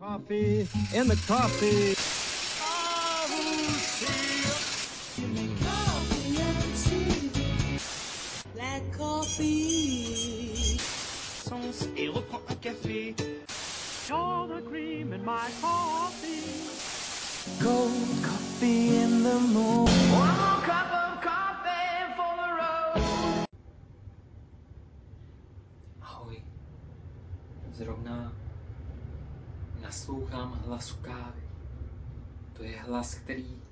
Coffee in the coffee. Black coffee. sens et reprends un café. All the cream in my coffee. Cold coffee in the moon. One more cup of coffee for the road. Ahoj. Zrovna naslouchám hlasu kávy. To je hlas, který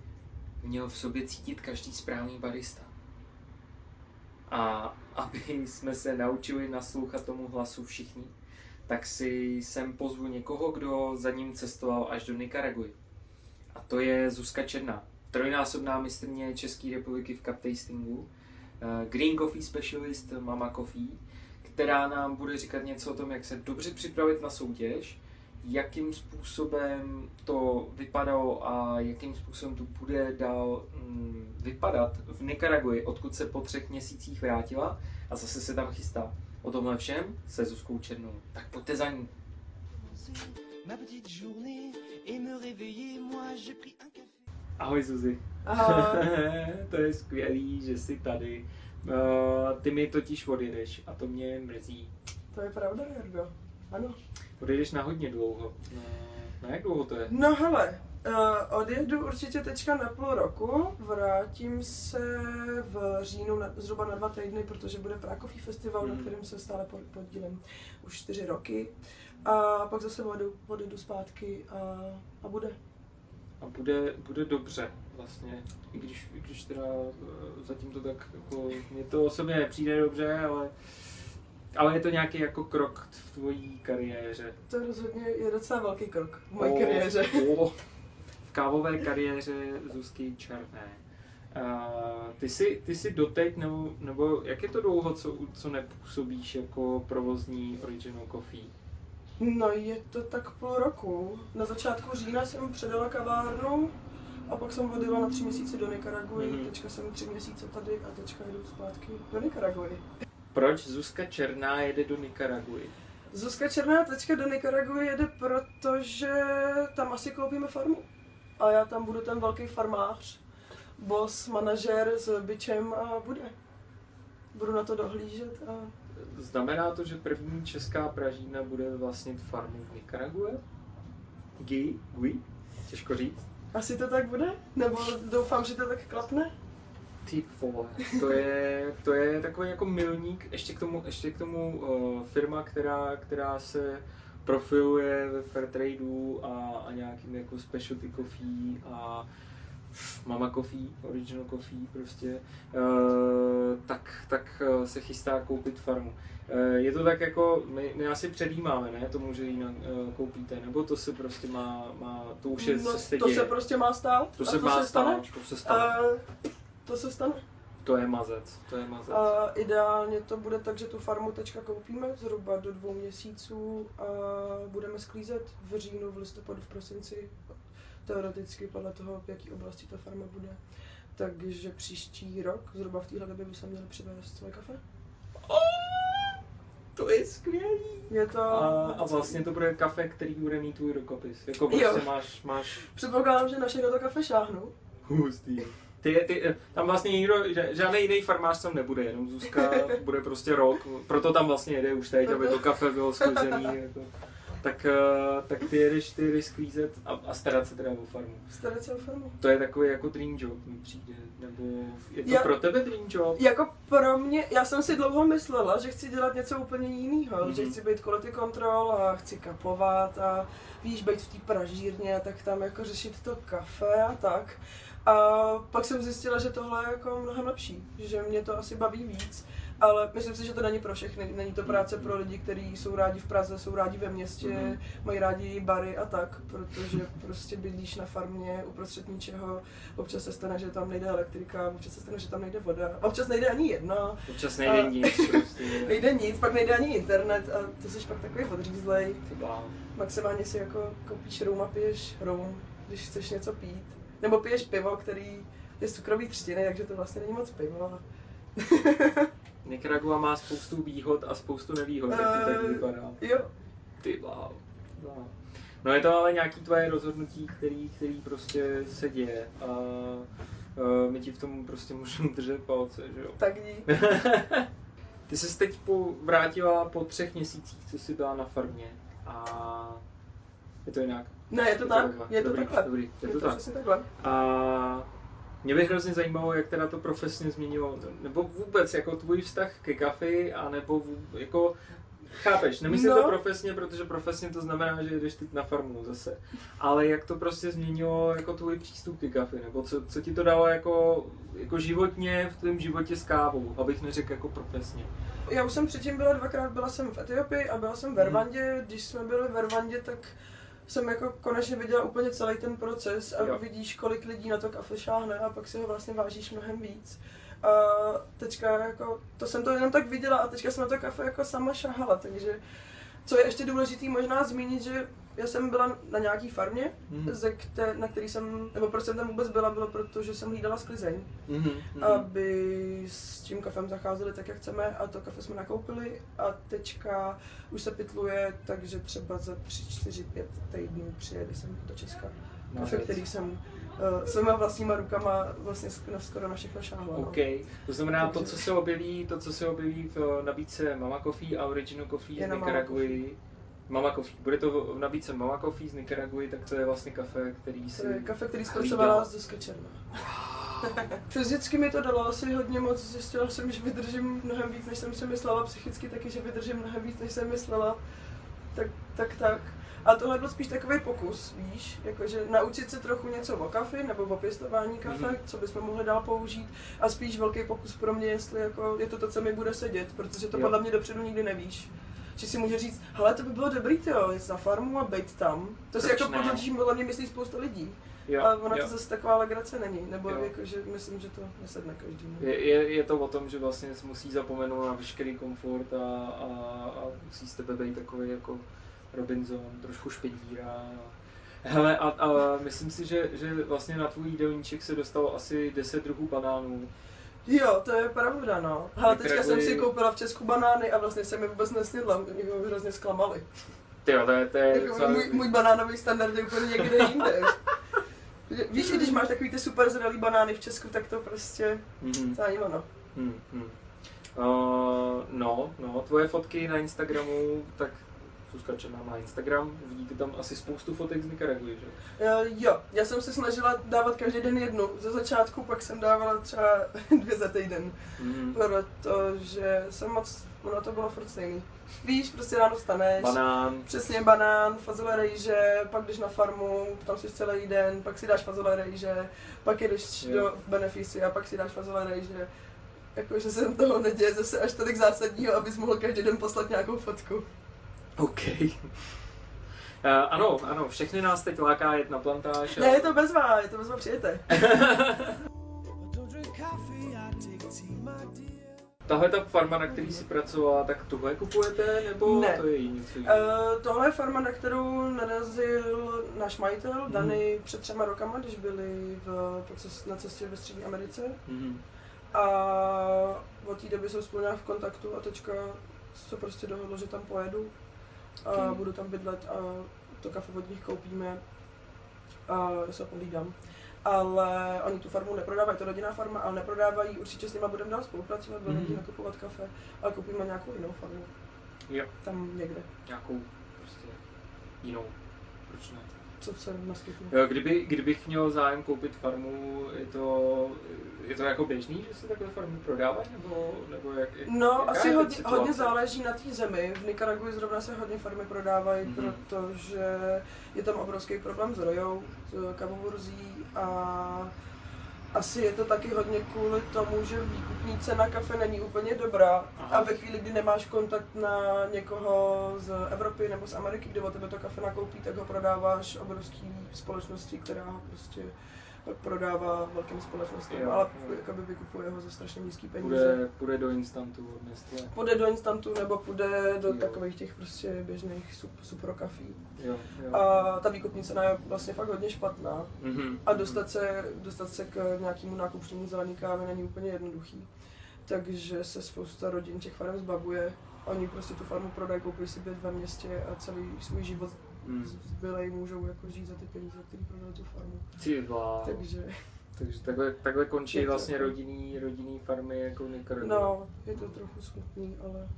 měl v sobě cítit každý správný barista. A aby jsme se naučili naslouchat tomu hlasu všichni, tak si sem pozvu někoho, kdo za ním cestoval až do Nikaraguji. A to je Zuzka Černá, trojnásobná mistrně České republiky v cup tastingu, eh, Green Coffee Specialist Mama Coffee, která nám bude říkat něco o tom, jak se dobře připravit na soutěž, jakým způsobem to vypadalo a jakým způsobem to bude dál mm, vypadat v Nikaraguji, odkud se po třech měsících vrátila a zase se tam chystá. O tomhle všem se Zuzkou Černou. Tak pojďte za ní. Ahoj Zuzi. Ahoj. to je skvělý, že jsi tady. Uh, ty mi totiž odjedeš a to mě mrzí. To je pravda, Jardo. Ano. Odjedeš na hodně dlouho. Uh, na jak dlouho to je? No hele, uh, odjedu určitě teďka na půl roku, vrátím se v říjnu na, zhruba na dva týdny, protože bude Prákový festival, Mhm. na kterém se stále pod- podílím už čtyři roky. A pak zase odjedu, odjedu zpátky a, a bude. A bude, bude dobře vlastně, i když, i když teda eh, zatím to tak jako, mně to osobně nepřijde dobře, ale, ale je to nějaký jako krok v tvojí kariéře. To rozhodně je docela velký krok v mojí O, kariéře. o, v kávové kariéře Zuzky Černé. A ty jsi, ty jsi doteď, nebo, nebo jak je to dlouho, co, co nepůsobíš jako provozní Original Coffee? No je to tak půl roku. Na začátku října jsem předala kavárnu a pak jsem odjela na tři měsíce do Nikaraguji. Mhm. Teďka jsem tři měsíce tady a teďka jdu zpátky do Nikaraguji. Proč Zuzka Černá jede do Nikaraguji? Zuzka Černá teďka do Nikaraguji jede, protože tam asi koupíme farmu. A já tam budu ten velký farmář, boss, manažer s bičem a bude. Budu na to dohlížet a Znamená to, že první česká pražína bude vlastnit farmu v Nikarague? Gui? Gui? Těžko říct. asi to tak bude? Nebo doufám, že to tak klapne? Ty vole, to je, to je takový jako milník, ještě k tomu, ještě k tomu uh, firma, která, která se profiluje ve Fairtradeu a, a nějakým jako specialty coffee a Mama Coffee, Original Coffee prostě, uh, tak, tak uh, se chystá koupit farmu. Uh, je to tak jako, my, my asi předjímáme, ne, tomu, že ji na, uh, koupíte, nebo to se prostě má, má to už je, no, se to děje. se prostě má stát. to se to má se stane. stát, to se stane. A to se stane. To je mazec, to je mazec. A ideálně to bude tak, že tu farmu teďka koupíme zhruba do dvou měsíců a budeme sklízet v říjnu, v listopadu, v prosinci, teoreticky podle toho, v jaký oblasti ta farma bude. Takže příští rok, zhruba v téhle době, by se měli přivést svoje kafe. To je skvělý. Je to... A, a vlastně to bude kafe, který bude mít tvůj rukopis. Jako prostě Jo. máš, máš Předpokládám, že naše do to kafe šáhnu. hustý. Ty, ty, tam vlastně nikdo, žádný jiný farmář tam nebude, jenom Zuzka bude prostě rok, proto tam vlastně jede už teď, aby to kafe bylo sklizený. Jako. Tak, eh, tak ty jedeš, ty jedeš sklízet a, a starat se teda o farmu. Starat se o farmu. To je takový jako dream job mi přijde, nebo je to Já- pro tebe dream job? Jako pro mě, já jsem si dlouho myslela, že chci dělat něco úplně jiného, Mhm. že chci být quality control a chci kapovat a víš, být v té pražírně a tak tam jako řešit to kafe a tak. A pak jsem zjistila, že tohle je jako mnohem lepší, že mě to asi baví víc. Ale myslím si, že to není pro všechny. Není to práce pro lidi, kteří jsou rádi v Praze, jsou rádi ve městě, Mhm. mají rádi bary a tak, protože prostě bydlíš na farmě uprostřed ničeho. Občas se stane, že tam nejde elektrika, občas se stane, že tam nejde voda, občas nejde ani jedno, Občas nejde A- nic prostě. nejde nic, pak nejde ani internet a to jsi pak takový odřízlej. Maximálně si jako koupíš rum a piješ rum, když chceš něco pít. Nebo piješ pivo, který je z cukrový třtiny, takže to vlastně není moc pivo. Nicaragua má spoustu výhod a spoustu nevýhod, jak to tak Eh, vypadá. Jo, Ty bláho. No je to ale nějaký tvoje rozhodnutí, který, který prostě se děje a uh, my ti v tom prostě můžeme držet palce, že jo. Tak dík. Ty jsi teď po, vrátila po třech měsících, co jsi byla na farmě a je to jinak. Ne, je to tak, je to dobrý, takhle. Dobrý, je, Je to, to tak. přesně takhle. A mě by hrozně zajímalo, jak teda to profesně změnilo, nebo vůbec jako tvůj vztah ke kafi, a nebo vů- jako Chápeš, nemyslím No. to profesně, protože profesně to znamená, že jdeš teď na farmu zase. Ale jak to prostě změnilo jako tvůj přístup ke kafi, nebo co, co ti to dalo jako, jako životně v tvém životě s kávou, abych neřekl jako profesně. Já už jsem předtím byla dvakrát, byla jsem v Etiopii a byla jsem v Rwandě. Když jsme byli v Rwandě, tak jsem jako konečně viděla úplně celý ten proces a Jo. vidíš, kolik lidí na to kafe šáhne a pak si ho vlastně vážíš mnohem víc. A teďka jako, to jsem to jenom tak viděla a teďka jsem na to kafe jako sama šahala, takže co je ještě důležitý možná zmínit, že já jsem byla na nějaký farmě, Mhm. ze kte- na který jsem, nebo proč jsem tam vůbec byla, bylo proto, že jsem hlídala sklizeň mhm. aby s tím kafem zacházeli tak, jak chceme a to kafe jsme nakoupili a teďka už se pitluje, takže třeba za 3, 4, 5 týdnů přijede sem do Česka. No, Kafe, věc. který jsem uh, svýma vlastníma rukama vlastně skoro na všechno šáhla. No. To znamená to, co se objeví, to, co se objeví v nabídce Mama Coffee a Original Coffee Je z na Mama Coffee. Bude to v nabídce Mama Coffee z Nicaraguy, tak to je vlastně kafe, který si... To je kafe, který zpracovala z Zuzka Černá. Fyzicky mi to dalo asi hodně moc, zjistila jsem, že vydržím mnohem víc, než jsem si myslela, psychicky taky, že vydržím mnohem víc, než jsem myslela. Tak, tak, tak. A tohle byl spíš takový pokus, víš, jakože naučit se trochu něco o kafi nebo o pěstování kafe, Mhm. mm-hmm. co bychom mohli dál použít a spíš velký pokus pro mě, jestli jako je to to, co mi bude sedět, protože to Jo. podle mě dopředu nikdy nevíš. Že si může říct, hele, to by bylo dobrý, tyjo, jít na farmu a být tam. To si Proč jako ne? podle podle mě myslí spousta lidí. Jo, Ale ona jo. to zase taková legrace není, nebo Jo. jako, že myslím, že to nesedne každému. Je, je, je to o tom, že vlastně musí zapomenout na veškerý komfort a, a, a musí z tebe být takový jako Robinson, trošku špedíra. Hele, a, a myslím si, že, že vlastně na tvůj jídelníček se dostalo asi 10 druhů banánů. Jo, to je pravda, no. Ale teďka jsem Vykragli- si koupila v Česku banány a vlastně jsem je vůbec nesnědla, mě hrozně zklamali. Ty to je, to je Jako docela můj, můj banánový standard je úplně někde jinde. Víš, když máš takový ty super zralý banány v Česku, tak to prostě Mhm. za ním ano. Hmm, hmm. Uh, no, no, tvoje fotky na Instagramu, tak Zuzka Černá má Instagram, vidíte tam asi spoustu fotek z Nicaraguy, že? Uh, jo, já jsem se snažila dávat každý den jednu. Ze začátku pak jsem dávala třeba dvě za týden, Mm. protože jsem moc, ono to bylo furt stejný. Víš, prostě ráno vstaneš, Banán, Přesně banán, fazole rejže, pak jdeš na farmu, tam jsi celý den, pak si dáš fazole rejže, pak jdeš Jo. do benefici a pak si dáš fazole rejže. Jakože se toho neděje zase až tolik zásadního, abys mohl každý den poslat nějakou fotku. OK. Uh, ano, ano, všechny nás teď láká jet na plantáž. a- Ne, je to bezvá, je to bezvá, přijete. Tahle ta farma, na který si pracovala, tak tohle kupujete, nebo Ne. to je jiného? Uh, tohle je farma, na kterou narazil náš majitel, Mhm. Dany, před třema rokama, když byli v, na cestě ve Střední Americe. Mhm. A od té doby jsou spolu v kontaktu a teďka se prostě dohodlo, že tam pojedu a budu tam bydlet a to kafe od nich koupíme a se pohlídám. Ale oni tu farmu neprodávají, je to rodinná farma, ale neprodávají, určitě s nima budeme dál spolupracovat, budeme Mhm. mm. nakupovat kafe, ale koupíme nějakou jinou farmu, Jo, tam někde, nějakou prostě jinou. Proč ne? Co se naskytne. Jo, Kdyby, kdybych měl zájem koupit farmu, je to, je to jako běžný, že se takové farmy prodávají, nebo, nebo jak, jak No, asi hodně, situace? hodně záleží na té zemi. V Nicaraguji zrovna se hodně farmy prodávají, Mhm. mm-hmm. protože je tam obrovský problém s rojou, s a asi je to taky hodně kvůli tomu, že výkupní cena kafe není úplně dobrá Aha. a ve chvíli, kdy nemáš kontakt na někoho z Evropy nebo z Ameriky, kde od tebe to kafe nakoupí, tak ho prodáváš obrovský společnosti, která ho prostě prodává velkým společnostem, Jo, ale jo. jakoby vykupuje ho za strašně nízký peníze Půjde, půjde do instantu od Nestlé. půjde do instantu nebo půjde do Jo. takových těch prostě běžných sup, suprokafí. Jo, jo. A ta výkupní cena je vlastně fakt hodně špatná. Mhm. A dostat se, dostat se k nějakému nákupčnímu zelený kávy není úplně jednoduchý. Takže se spousta rodin těch farem zbavuje. Oni prostě tu farmu prodají, koupí si byt ve městě a celý svůj život Hmm. Zbylej můžou jako žít za ty peníze, který prodali tu farmu. Ty wow. Takže, Takže takhle, takhle končí Je to vlastně jako- rodinný, rodinný farmy jako v Nikaragu. no, je to trochu smutný, ale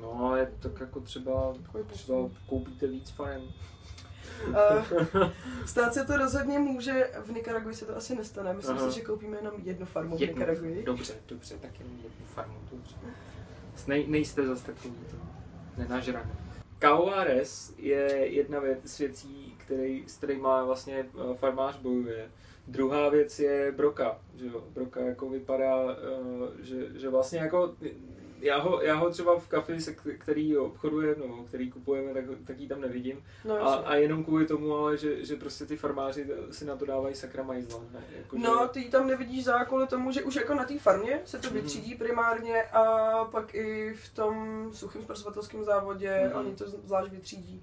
No, ale tak jako třeba, třeba koupíte víc farem. Uh, stát se to rozhodně může, v Nikaraguji se to asi nestane. Myslím Aha. si, že koupíme jenom jednu farmu v Jednu. Nikaraguji. Dobře, dobře, tak jenom jednu farmu, dobře. Nej, nejste zas takový to nenažraný. Kauares je jedna věc z věcí, který, s kterýma vlastně eh, farmář bojuje. Druhá věc je broka, že jo. Broka jako vypadá, eh, že, že vlastně jako já ho, já ho třeba v kafi, se který obchoduje, no, který kupujeme, tak, tak ji tam nevidím. No, A, a jenom kvůli tomu, ale že, že prostě ty farmáři si na to dávají sakra majzla. Ne? Jako, No, ty ji tam nevidíš za kvůli tomu, že už jako na té farmě se to Mhm. vytřídí primárně a pak i v tom suchém zpracovatelském závodě Mhm. oni to zvlášť vytřídí.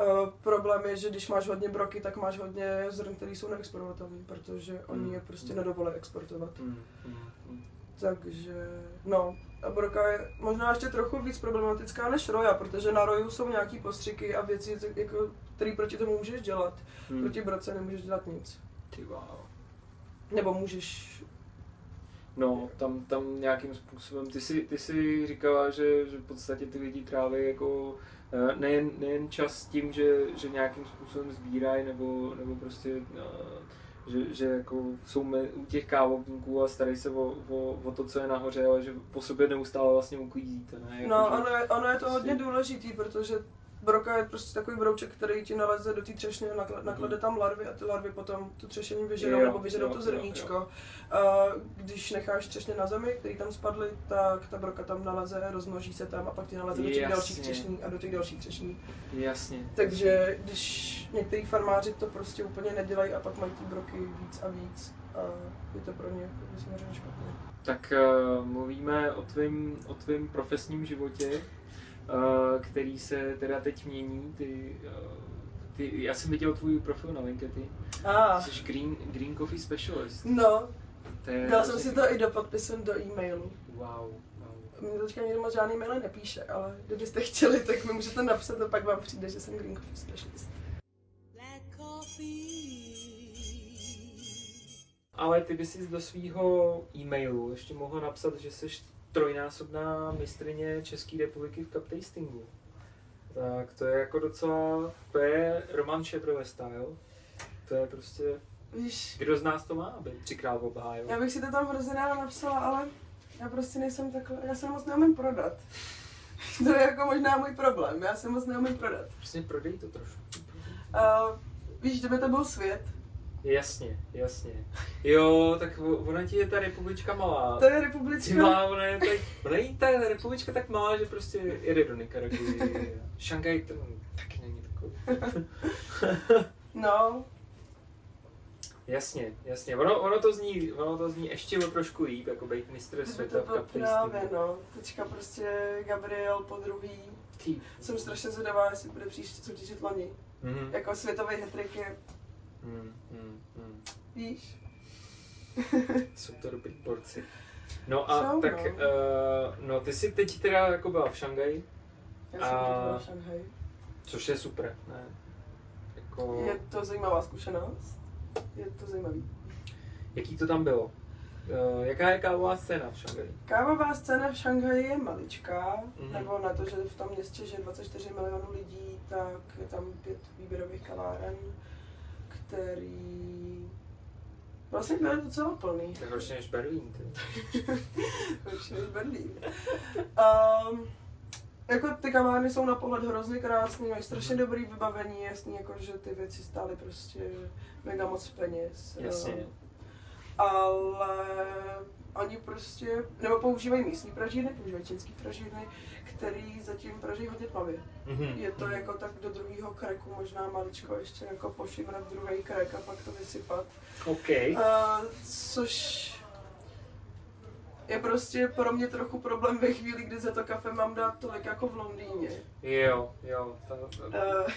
Uh, problém je, že když máš hodně broky, tak máš hodně zrn, které jsou neexportovatelné, protože oni Mhm. je prostě nedovolí exportovat. Mm, mm, mm. Takže, no, a broka je možná ještě trochu víc problematická než roja, protože na roju jsou nějaký postřiky a věci, jako, které proti tomu můžeš dělat. Mm. Proti broce nemůžeš dělat nic. Ty wow. Nebo můžeš No, tam, tam nějakým způsobem, ty si, ty si říkala, že, že v podstatě ty lidi tráví jako eh, nejen, nejen čas tím, že, že nějakým způsobem sbírají, nebo, nebo prostě, eh, že, že jako jsou u těch kávovníků a starají se o, o, o, to, co je nahoře, ale že po sobě neustále vlastně uklízíte, ne? Jako, No, že, ono je, ono je to prostě- hodně důležitý, protože broka je prostě takový brouček, který ti naleze do té třešně, nakla- naklade tam larvy a ty larvy potom tu třešení vyžerou nebo vyžerou to jo, zrníčko. A když necháš třešně na zemi, který tam spadly, tak ta broka tam naleze, rozmnoží se tam a pak ti naleze do těch Jasně. dalších třešní a do těch dalších třešní. Jasně. Takže když některý farmáři to prostě úplně nedělají a pak mají ty broky víc a víc a je to pro ně jako samozřejmě špatně. Tak uh, mluvíme o tvém o tvým profesním životě, který se teda teď mění. Ty, uh, ty, já jsem viděl tvůj profil na LinkedIn. A, Jsi Green, Green Coffee Specialist. no, dal jsem hrozně- si to i do podpisu do e-mailu. Wow. wow. Mě teďka nikdo moc žádný maily nepíše, ale kdybyste chtěli, tak mi můžete napsat a pak vám přijde, že jsem Green Coffee Specialist. Ale ty bys si do svého e-mailu ještě mohl napsat, že jsi trojnásobná mistrně České republiky v cup tastingu. Tak to je jako docela, to je Roman Chevrolet style. To je prostě, Víš, kdo z nás to má, aby třikrát obhájil. já bych si to tam hrozně ráda napsala, ale já prostě nejsem takhle, já se moc neumím prodat. To je jako možná můj problém, já se moc neumím prodat. Prostě prodej to trošku. A víš, kdyby to byl svět, Jasně, jasně. Jo, tak ona ti je ta republička malá. to je republička. má, ona je, tak, ona je ta republička tak malá, že prostě jede do Nikaraguji. Šangaj ten taky není takový. No, Jasně, jasně. Ono, ono, to zní, ono to zní ještě o trošku líp, jako být mistr světa to v právě, no. Teďka prostě Gabriel po druhý. Jsem strašně zvědavá, jestli bude příště soutěžit loni. Mhm. Jako světový hetrik je, Mm, mm, mm. víš, Jsou to dobrý borci. No a Jsou, tak, no. uh, no ty jsi teď teda jako byla v Šangaji, já jsem A- byla v Šanghaji. což je super, ne? Jako, Je to zajímavá zkušenost. Je to zajímavý. jaký to tam bylo? Uh, jaká je kávová scéna v Šangaji? Kávová scéna v Šanghaji je maličká, Mhm. nebo na to, že v tom městě žije 24 milionů lidí, tak je tam pět výběrových kaváren, který vlastně byly docela plný. Je horší než Berlín, ty. Horší než Berlín. Um, jako ty kavárny jsou na pohled hrozně krásný, mají strašně dobrý vybavení, jasný, jako že ty věci stály prostě mega moc peněz. Jasně. Um, ale oni prostě, nebo používají místní pražírny, používají čínský pražírny, který zatím praží hodně tmavě. Mhm. Je to jako tak do druhého kreku, možná maličko ještě jako pošimrat druhý krek a pak to vysypat. OK. Uh, což je prostě pro mě trochu problém ve chvíli, kdy za to kafe mám dát tolik jako v Londýně. Jo, jo. Ta, ta, Uh,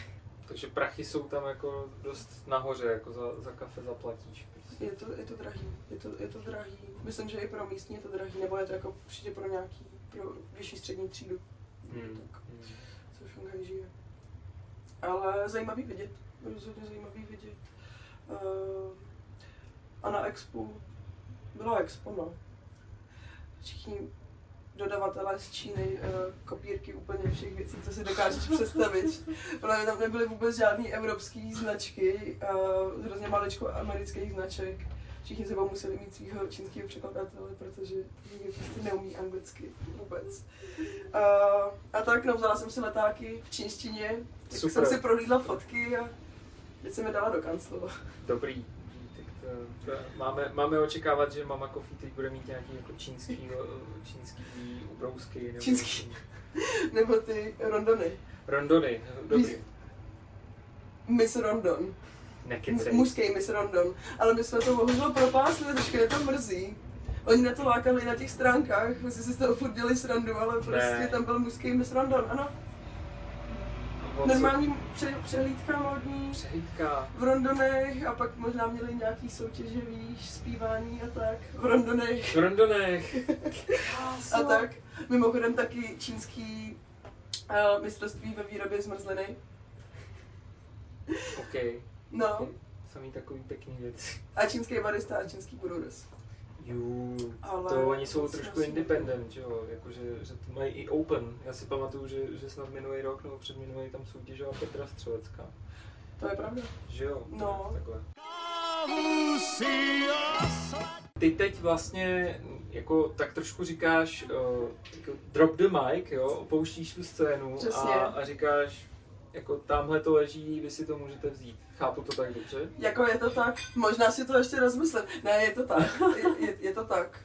takže prachy jsou tam jako dost nahoře, jako za, za kafe zaplatíš. Je, to, je to drahý, je to, je to drahý. Myslím, že i pro místní je to drahý, nebo je to jako určitě pro nějaký pro vyšší střední třídu, Hmm. tak, Hmm. co v Šanghaji žije. Ale zajímavý vidět, rozhodně zajímavý vidět. Uh, a na Expo, bylo Expo, no. Všichni dodavatelé z Číny, uh, kopírky úplně všech věcí, co si dokážeš představit. Protože tam nebyly vůbec žádné evropské značky, uh, hrozně maličko amerických značek. Všichni sebou museli mít svého čínského překladatele, protože nikdo prostě neumí anglicky vůbec. Uh, a tak, no, vzala jsem si letáky v čínštině, tak Super. jsem si prohlídla fotky a teď jsem je dala do kanclu. Dobrý. To, máme, máme očekávat, že Mama Coffee teď bude mít nějaký jako čínský, eh, čínský ubrousky. Nebo Čínský. Nebo ty rondony. Rondony. Dobrý. Miss Rondon. Nekecej. Mužský Miss Rondon. Ale my jsme to bohužel propásli, trošku mě to mrzí. Oni na to lákali na těch stránkách, my si z toho furt dělali srandu, ale prostě Ne. tam byl mužský Miss Rondon, ano. Normální pře- přehlídka módní Přehlídka. v Rondonech a pak možná měli nějaký soutěže, víš, zpívání a tak. V Rondonech V Rondonech. a tak. Mimochodem taky čínský uh, mistrovství ve výrobě zmrzliny. OK. No, Samý takový pěkný věci. a čínský barista a čínský brewers. Jú, Ale to oni jsou trošku independent, že jo, jakože, že to mají i open. Já si pamatuju, že, že snad minulý rok nebo předminulý tam soutěžila Petra Střelecká. To je pravda. Že jo? No. Takhle. Ty teď vlastně jako tak trošku říkáš uh, jako drop the mic, jo, opouštíš tu scénu a, a říkáš jako tamhle to leží, vy si to můžete vzít. Chápu to tak dobře? Jako je to tak, možná si to ještě rozmyslím. Ne, je to tak, je, je, je to tak.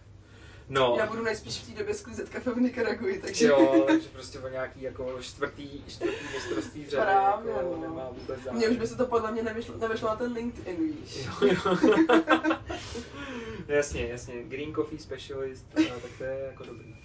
No. Já budu nejspíš v té době sklízet kafe v Nikaraguji, takže... Jo, takže prostě o nějaký jako čtvrtý, čtvrtý mistrovství v řadě Právě, jako no. nemá vůbec zájem. Mně už by se to podle mě nevyšlo, nevyšlo na ten LinkedIn, víš. Jo, jo. jasně, jasně. Green Coffee Specialist, tak to je jako dobrý.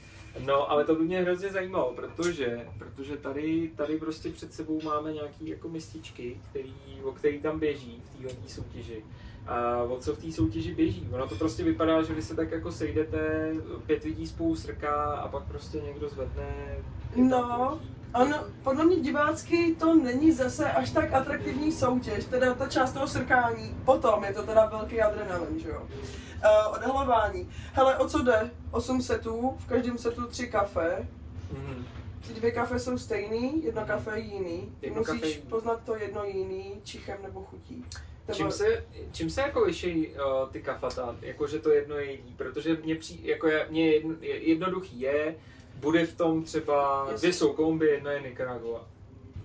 No, ale to by mě hrozně zajímalo, protože, protože tady, tady prostě před sebou máme nějaký jako mističky, který, o který tam běží v téhle soutěži. A o co v té soutěži běží? Ono to prostě vypadá, že vy se tak jako sejdete, pět lidí spolu srká a pak prostě někdo zvedne. No, Ono, podle mě divácky to není zase až tak atraktivní soutěž, teda ta část toho srkání. Potom je to teda velký adrenalin, že jo. Uh, odhalování. Hele, o co jde? 8 setů, v každém setu 3 kafe. Mhm. Ty dvě kafe jsou stejný, jedno kafe je jiný. Ty Jedno musíš kafe poznat to jedno jiný čichem nebo chutí. Nebo- Čím se, čím se jako liší uh, ty kafata, jako že to jedno je jiný, protože mě, při, jako je, mě jedno, je, jednoduchý je, bude v tom třeba, dvě jsou Kolumbie, jedna je Nicaragua.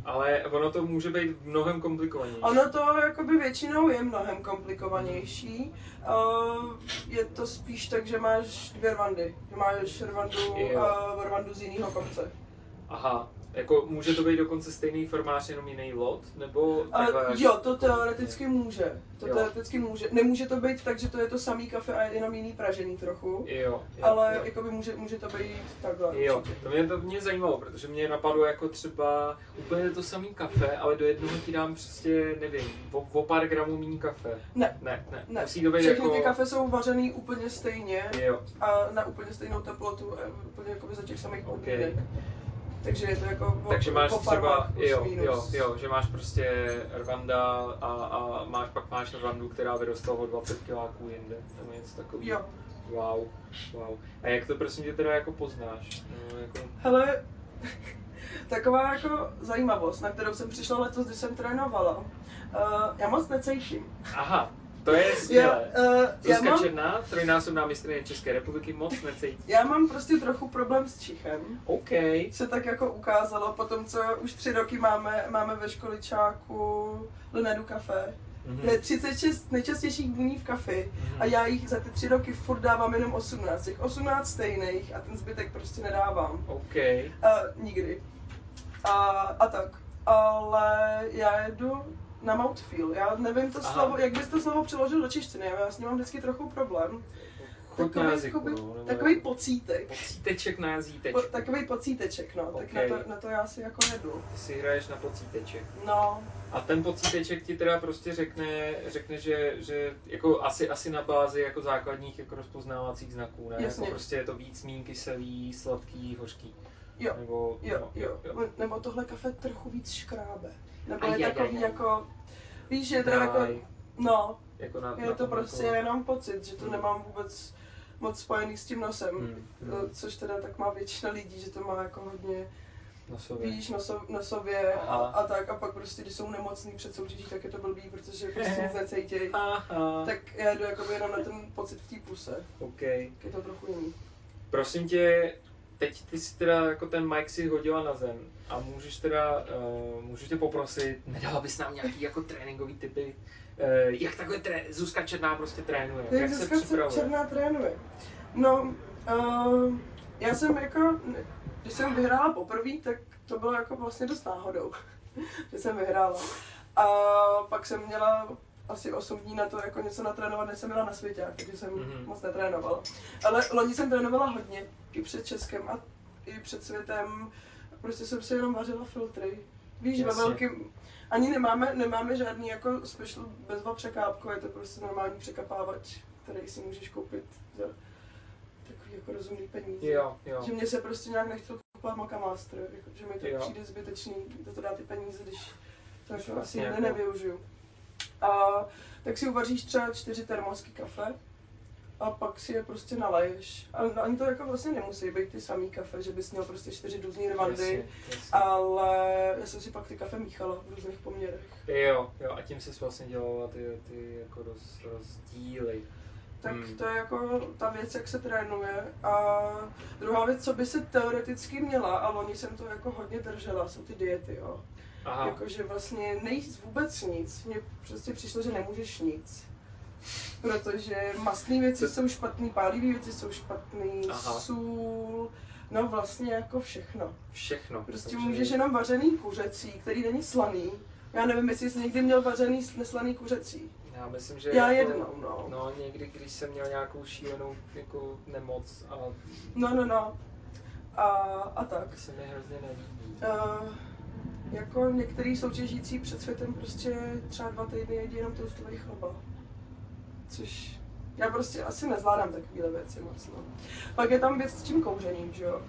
Ale ono to může být mnohem komplikovanější. Ono to jakoby většinou je mnohem komplikovanější. Uh, je to spíš tak, že máš dvě rwandy. Že máš rwandu, Jo. uh, rwandu z jiného kopce. Aha, jako může to být dokonce stejný formář, jenom jiný lot, nebo takhle Uh, jo, to teoreticky může. To Jo. teoreticky může. Nemůže to být tak, že to je to samý kafe a jenom jiný pražený trochu. Jo, jo, Ale jo. jakoby může, může to být takhle. Jo, určitě. to mě, to mě zajímalo, protože mě napadlo jako třeba úplně to samý kafe, ale do jednoho ti dám prostě, nevím, o, o pár gramů méně kafe. Ne. Ne, ne, Ne, musí to být všechny jako... ty kafe jsou vařený úplně stejně Jo, a na úplně stejnou teplotu, eh, úplně jakoby za těch samých Ok. podmínek. Takže je to jako o, takže máš o třeba, plus jo, minus. jo, jo, že máš prostě Rwanda a, a máš, pak máš Rwandu, která vyrostla o 20 kiláků jinde, nebo něco takového. Jo. Wow, wow. A jak to prosím tě teda jako poznáš? No, jako, Hele, taková jako zajímavost, na kterou jsem přišla letos, když jsem trénovala. Uh, já moc necítím. aha, to je Já, skvělé. uh, já, Zuzka mám, Černá, trojnásobná mistrně České republiky, moc necítí. já mám prostě trochu problém s čichem. OK. Se tak jako ukázalo po tom, co už tři roky máme, máme ve školičáku Lenedu kafe. Mhm. Je 36 nejčastějších vůní v kafi Mhm. a já jich za ty tři roky furt dávám jenom 18. Těch 18 stejných a ten zbytek prostě nedávám. OK. Uh, nikdy. A, a tak. Ale já jedu na mouthfeel. Já nevím to Aha. slovo, jak bys to slovo přeložil do češtiny. Já s ním mám vždycky trochu problém. Chuť na jazyku, jakoby- no, takový pocítek. Pocíteček na jazytečku. Po, takový pocíteček, no. Tak Ok. na, to, na to já si jako jedu. Ty si hraješ na pocíteček. No, A ten pocíteček ti teda prostě řekne, řekne že, že jako asi, asi na bázi jako základních jako rozpoznávacích znaků, ne? Jasně. Jako prostě je to víc mín kyselý, sladký, hořký. Jo. Nebo, Jo, no, jo. Nebo tohle kafe trochu víc škrábe. Nebo je aj, takový aj. jako, víš, je to jako, no, jako na, je na to tom prostě jako, jenom pocit, že to Hmm. nemám vůbec moc spojený s tím nosem. Hmm, Eh, hmm. Což teda tak má většina lidí, že to má jako hodně, nosově. víš, noso, nosově a, a, tak. A pak prostě, když jsou nemocný před soutěží, tak je to blbý, protože prostě nic necejtěj. Aha, Tak já jdu jako jenom na ten pocit v té puse. OK. Je to trochu jiný. Prosím tě, teď ty si teda jako ten mic si hodila na zem a můžeš teda, uh, můžu tě poprosit, nedala bys nám nějaký jako tréninkový typy, uh, jak takhle tré, Zuzka Černá prostě trénuje, jak, Jak se Zuzka připravuje? Černá trénuje? No, uh, já jsem jako, když jsem vyhrála poprvé, tak to bylo jako vlastně dost náhodou, že jsem vyhrála. A pak jsem měla asi 8 dní na to jako něco natrénovat, než jsem byla na světě, takže jsem Mhm. mm-hmm. moc netrénovala. Ale loni jsem trénovala hodně, i před Českem a i před světem. Prostě jsem si jenom vařila filtry. Víš, ve velkým, ani nemáme, nemáme žádný jako special bezva překápko, je to prostě normální překapávač, který si můžeš koupit za takový jako rozumný peníze. Jo, jo. Že mě se prostě nějak nechtěl kupovat Moka Master, jako, že mi to Jo. přijde zbytečný, to, to dá ty peníze, když to jako asi vlastně jako- nevyužiju. A tak si uvaříš třeba čtyři termosky kafe a pak si je prostě naleješ. A ani to jako vlastně nemusí být ty samý kafe, že bys měl prostě čtyři různý rwandy. Jasně, jasně. Ale já jsem si pak ty kafe míchala v různých poměrech. Jo, jo, a tím jsi vlastně dělala ty, ty jako roz, rozdíly. Tak Hmm. to je jako ta věc, jak se trénuje. A druhá věc, co by se teoreticky měla, a loni jsem to jako hodně držela, jsou ty diety, jo. Aha, Jakože vlastně nejíst vůbec nic. Mně prostě přišlo, že nemůžeš nic. Protože mastné věci jsou špatný, pálivé věci jsou špatný, Aha. sůl, no vlastně jako všechno. všechno. Prostě Takže- můžeš jenom vařený kuřecí, který není slaný. Já nevím, jestli jsi někdy měl vařený neslaný kuřecí. Já myslím, že Já jako, jednou, no. No, někdy, když jsem měl nějakou šílenou jako nemoc a No, no, no. A, a tak. to se mi hrozně nelíbí. Uh, jako některý soutěžící před světem prostě třeba dva týdny jedí jenom toastový chleba. Což já prostě asi nezvládám takovéhle věci moc. No. Pak je tam věc s tím kouřením, že jo.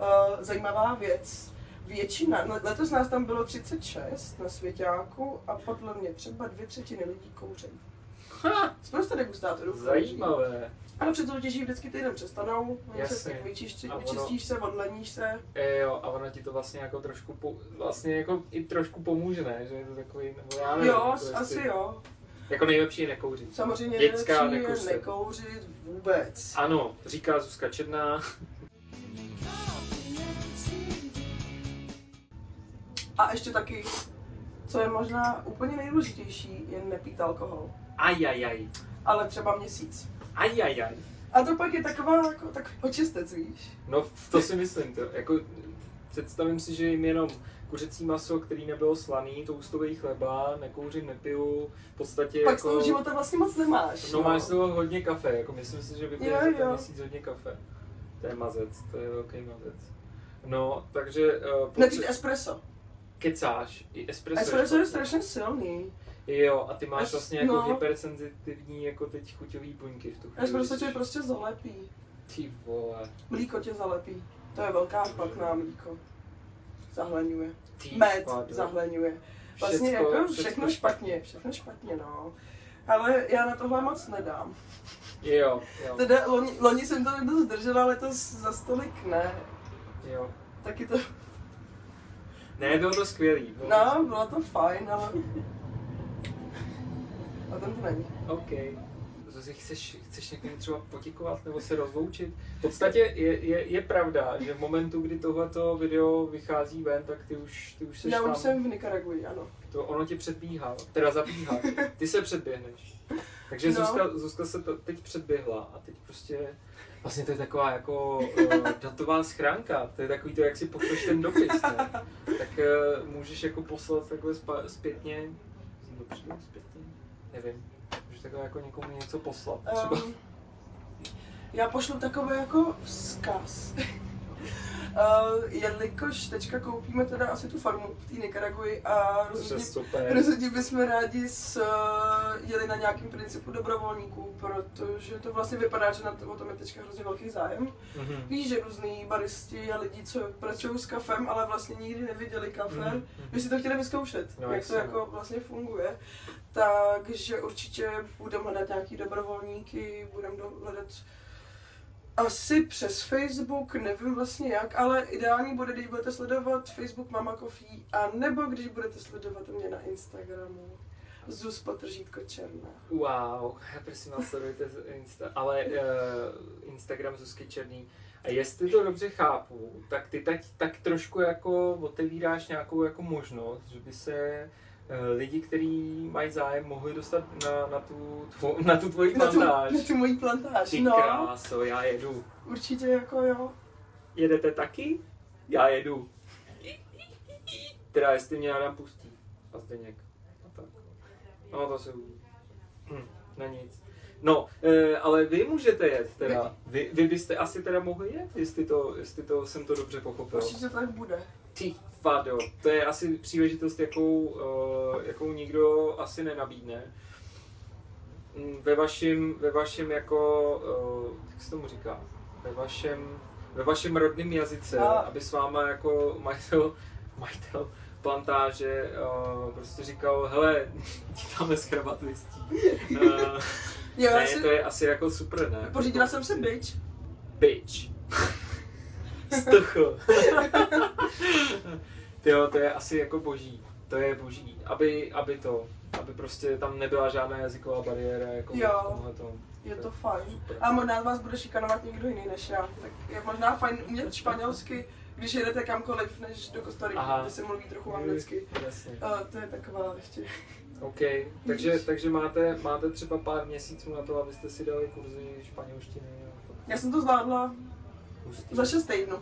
Uh, zajímavá věc. Většina, no, letos nás tam bylo 36 na svěťáku a podle mě třeba dvě třetiny lidí kouří. Ha, Spousta degustátorů zajímavé. Ale před soutěží vždycky týden přestanou, oni se tak vyčišti, ono- vyčistíš se, odleníš se. E, jo, a ono ti to vlastně jako trošku, po, vlastně jako i trošku pomůže, ne? Že je to takový, nebo já nevím. Jo, prostě, asi jo. Jako nejlepší je nekouřit. Samozřejmě Dětská nejlepší je nekouřit. nekouřit vůbec. Ano, říká Zuzka Černá. A ještě taky, co je možná úplně nejdůležitější, je nepít alkohol. Ajajaj. Ale třeba měsíc. Ajajaj. A to pak je taková, jako, takový očistec, víš. No, to si myslím, to. Jako, představím si, že jim jenom kuřecí maso, který nebylo slaný, toustový chleba, nekouřím, nepiju, v podstatě Pak z toho jako... života vlastně moc nemáš. No máš z toho hodně kafe, jako myslím si, že vypiješ ten měsíc hodně kafe. To je mazec, to je velký mazec. No, takže uh, Nepít espresso. kecáš, i espresso, Espresso je špatný. strašně silný. Jo, a ty máš Es- vlastně jako no. hypersenzitivní jako teď chuťový buňky v tu chvíli. Espresso jsi- tě prostě zalepí. Ty vole, Mlíko tě zalepí. To je velká špatná mlíko. Zahleňuje. ty Med vado. zahleňuje. Vlastně Všecko- jako všecko všechno špatně, všechno špatně, no. Ale já na tohle moc nedám. Jo, jo, Teda loni, loni jsem to dost zdržela, letos za stolik ne. jo. Taky to, Ne, bylo to skvělý. Bylo to no, bylo to fajn, ale... A ten to není. OK. Zase chceš, chceš někomu třeba poděkovat nebo se rozloučit? V podstatě je, je, je pravda, že v momentu, kdy tohleto video vychází ven, tak ty už, ty už seš Já tam. už jsem v Nikaraguji, ano. To ono tě předbíhá, teda zabíhá. Ty se předběhneš. Takže No. Zuzka, Zuzka se to teď předběhla a teď prostě Vlastně to je taková jako uh, datová schránka, to je takový to, jak si pošleš ten dopis, ne? Tak uh, můžeš jako poslat takhle spa- zpětně, jsem zpětně, nevím, můžeš takhle jako někomu něco poslat, třeba. Um, já pošlu takový jako vzkaz. Uh, jelikož teďka koupíme teda asi tu farmu v té Nikaraguji a rozhodně, rozhodně bychom rádi s, uh, jeli na nějakým principu dobrovolníků, protože to vlastně vypadá, že na to, o tom je teďka hrozně velký zájem. Mhm. Víš, že různý baristi a lidi, co pracují s kafem, ale vlastně nikdy neviděli kafe, Mhm, mhm. by si to chtěli vyzkoušet, No, jak to jako vlastně funguje. Takže určitě budeme hledat nějaký dobrovolníky, budeme hledat asi přes Facebook, nevím vlastně jak, ale ideální bude, když budete sledovat Facebook Mama Coffee, a nebo když budete sledovat mě na Instagramu. Zus potržítko černá. Wow, prosím vás, sledujte Insta, ale uh, Instagram Zuzky Černý. A jestli to dobře chápu, tak ty teď tak trošku jako otevíráš nějakou jako možnost, že by se lidi, kteří mají zájem, mohli dostat na, na, tu, tvo, na tu tvoji Na tu, plantáž. na tu moji plantáž, Ty no. kráso, já jedu. Určitě jako jo. Jedete taky? Já jedu. Teda jestli mě Adam pustí. A Zdeněk. A tak. No to se uvidí. Hm, na nic. No, e, ale vy můžete jet teda. Vy, vy byste asi teda mohli jet, jestli to, jestli to jsem to dobře pochopil. Určitě tak bude. Ty vado, to je asi příležitost, jakou, uh, jakou nikdo asi nenabídne. Mm, Ve vašem, ve vašem jako, uh, jak se tomu říká, ve vašem, ve vašem rodném jazyce, A- aby s váma jako majitel, majitel plantáže uh, prostě říkal, hele, dáme skrabat listí. Uh, Jo, ne, si, to je asi jako super, ne? pořídila jsem si bitch. Bitch. Stuchl. Jo, to je asi jako boží. To je boží. Aby, aby to, aby prostě tam nebyla žádná jazyková bariéra jako Jo. v tomhletom. Je to fajn. Super. A možná vás bude šikanovat někdo jiný než já. Tak je možná fajn umět španělsky, když jedete kamkoliv, než do Kostariky, kde se mluví trochu anglicky. Jasně. Uh, to je taková ještě. OK, takže, takže máte, máte třeba pár měsíců na to, abyste si dali kurzy španělštiny. Já jsem to zvládla Hustý. za 6 týdnů.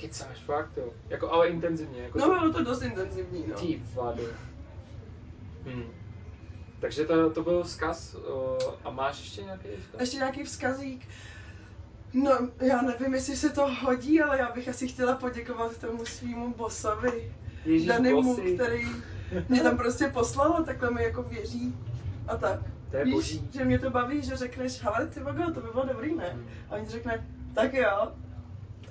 Kecáš, fakt jo. Jako, ale intenzivně. Jako No bylo to dost intenzivní, no. Ty vado. Hmm. Takže to, to byl vzkaz. Uh, a máš ještě nějaký vzkaz? Ještě nějaký vzkazík. No, já nevím, jestli se to hodí, ale já bych asi chtěla poděkovat tomu svýmu bossovi, Ježíš, Danimu, bosy. který mě tam prostě poslal a takhle mi jako věří. A tak. To je Víš, boží. že mě to baví, že řekneš, hele ty vago, to by bylo dobrý, ne? Hmm. A oni řekne, tak jo.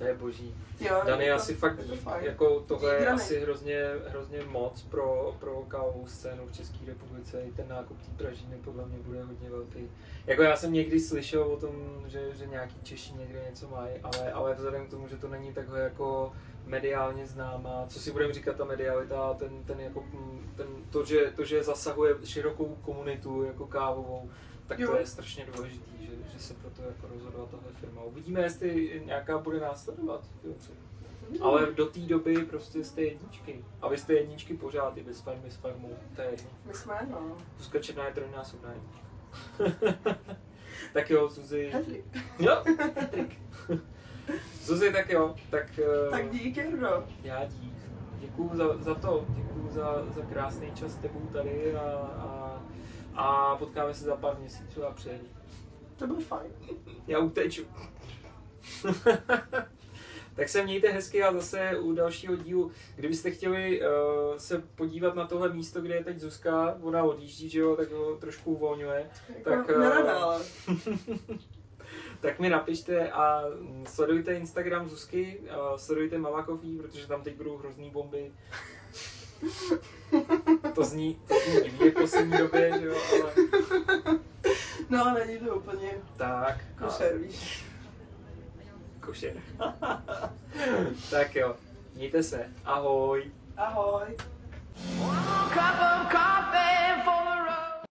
To je boží. jo Dan je to- asi fakt je to fajn. jako tohle je asi hrozně, hrozně moc pro, pro kávovou scénu v České republice. I ten nákup té pražiny podle mě bude hodně velký. Jako já jsem někdy slyšel o tom, že, že nějaký Češi někde něco mají, ale, ale vzhledem k tomu, že to není takhle jako mediálně známá, co si budeme říkat ta medialita, ten, ten jako, mm, ten, to, že, to, že zasahuje širokou komunitu jako kávovou, tak to Jo. je strašně důležitý, že, se proto jako rozhodla tahle firma. Uvidíme, jestli nějaká bude následovat. Filci. Ale do té doby prostě jste jedničky. A vy jste jedničky pořád i bez farmy s farmou. To je jedno. My jsme, no. Zuzka Černá je trojnásobná jednička. tak jo, Zuzi. Hedrik. Jo, Hedrik. Zuzi, tak jo, tak, eh, Tak dík, Jardo. já dík. Děkuju za, za to, děkuju za, za krásný čas s tebou tady a, a, a potkáme se za pár měsíců a přijedu. To bylo fajn. Já uteču. tak se mějte hezky a zase u dalšího dílu, kdybyste chtěli uh, se podívat na tohle místo, kde je teď Zuzka, ona odjíždí, že jo, tak ho trošku uvolňuje, Jako Tak, eh, nerada, ale. tak mi napište a sledujte Instagram Zuzky, uh, sledujte Mama Coffee, protože tam teď budou hrozný bomby. to zní, to zní divně v poslední době, že jo, ale No, není to úplně tak. košer, víš. Košer. tak jo, mějte se. Ahoj. Ahoj. Cup of coffee for